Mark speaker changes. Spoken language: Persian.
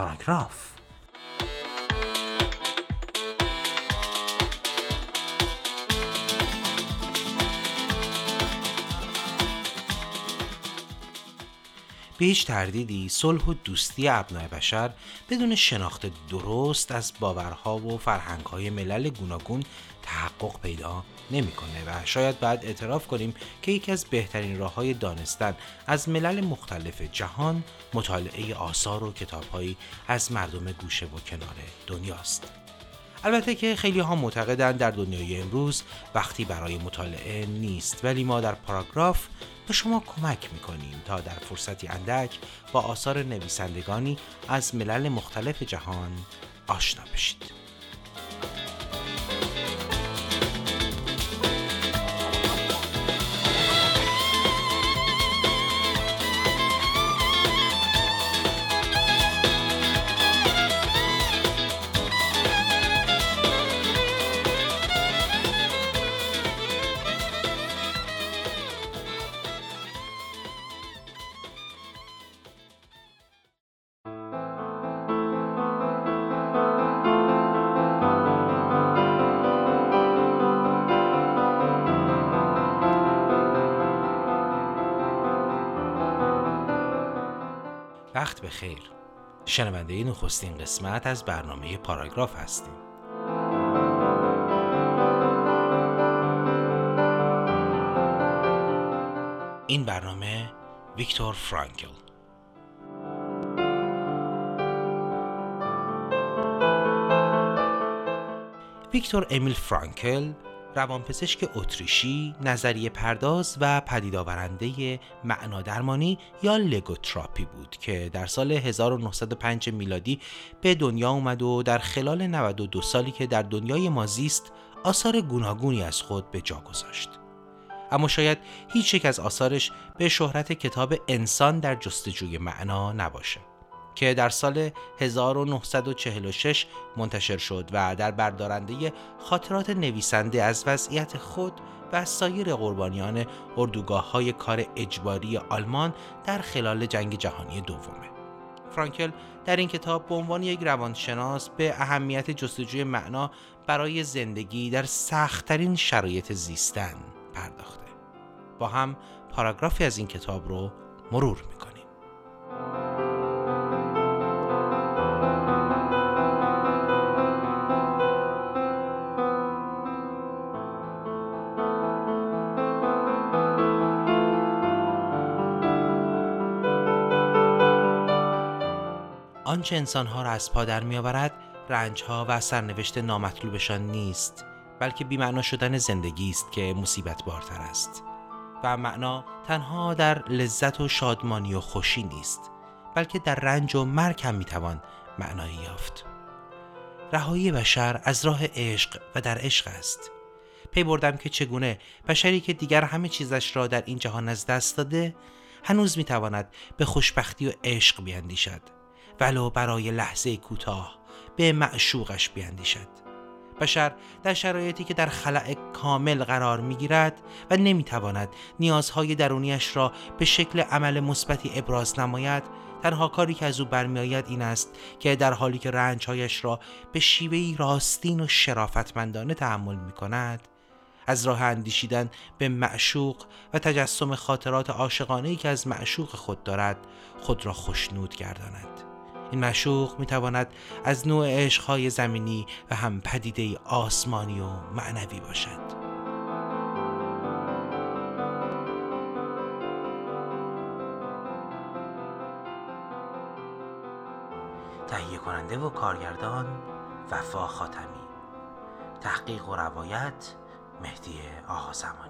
Speaker 1: paragraph. به هیچ تردیدی صلح و دوستی ابنای بشر بدون شناخت درست از باورها و فرهنگهای ملل گوناگون تحقق پیدا نمی‌کنه و شاید بعد اعتراف کنیم که یکی از بهترین راه های دانستن از ملل مختلف جهان مطالعه آثار و کتابهایی از مردم گوشه و کنار دنیاست. البته که خیلی ها معتقدند در دنیای امروز وقتی برای مطالعه نیست ولی ما در پاراگراف به شما کمک می‌کنیم تا در فرصتی اندک با آثار نویسندگانی از ملل مختلف جهان آشنا بشید. وقت به خیر. شنونده نخستین قسمت از برنامه پاراگراف هستیم. این برنامه ویکتور فرانکل. ویکتور امیل فرانکل روانپزشک اتریشی نظریه پرداز و پدیدآورنده معنادرمانی یا لگوتراپی بود که در سال 1905 میلادی به دنیا اومد و در خلال 92 سالی که در دنیای ما زیست آثار گوناگونی از خود به جا گذاشت. اما شاید هیچ یک از آثارش به شهرت کتاب انسان در جستجوی معنا نباشه. که در سال 1946 منتشر شد و در بردارنده خاطرات نویسنده از وضعیت خود و سایر قربانیان اردوگاه های کار اجباری آلمان در خلال جنگ جهانی دومه. فرانکل در این کتاب به عنوان یک روانشناس به اهمیت جستجوی معنا برای زندگی در سختترین شرایط زیستن پرداخته. با هم پاراگرافی از این کتاب رو مرور می‌کنیم. آنچه انسانها را از پا در میآورد رنجها و سرنوشت نامطلوبشان نیست بلکه بیمعنا شدن زندگی است که مصیبت بارتر است. و معنا تنها در لذت و شادمانی و خوشی نیست بلکه در رنج و مرگ هم می‌توان معنایی یافت. رهایی بشر از راه عشق و در عشق است. پی بردم که چگونه بشری که دیگر همه چیزش را در این جهان از دست داده هنوز می‌تواند به خوشبختی و عشق بیاندیشد ولو برای لحظه کوتاه به معشوقش بیاندیشد بشر در شرایطی که در خلع کامل قرار می‌گیرد و نمی‌تواند نیازهای درونیش را به شکل عمل مثبتی ابراز نماید تنها کاری که از او برمیآید این است که در حالی که رنجهایش را به شیوهی راستین و شرافتمندانه تحمل می کند از راه اندیشیدن به معشوق و تجسم خاطرات عاشقانه که از معشوق خود دارد خود را خوشنود گرداند. این مشوق می تواند از نوع عشقهای زمینی و هم پدیده آسمانی و معنوی باشد. تهیه کننده و کارگردان وفا خاتمی. تحقیق و روایت مهدی زمانی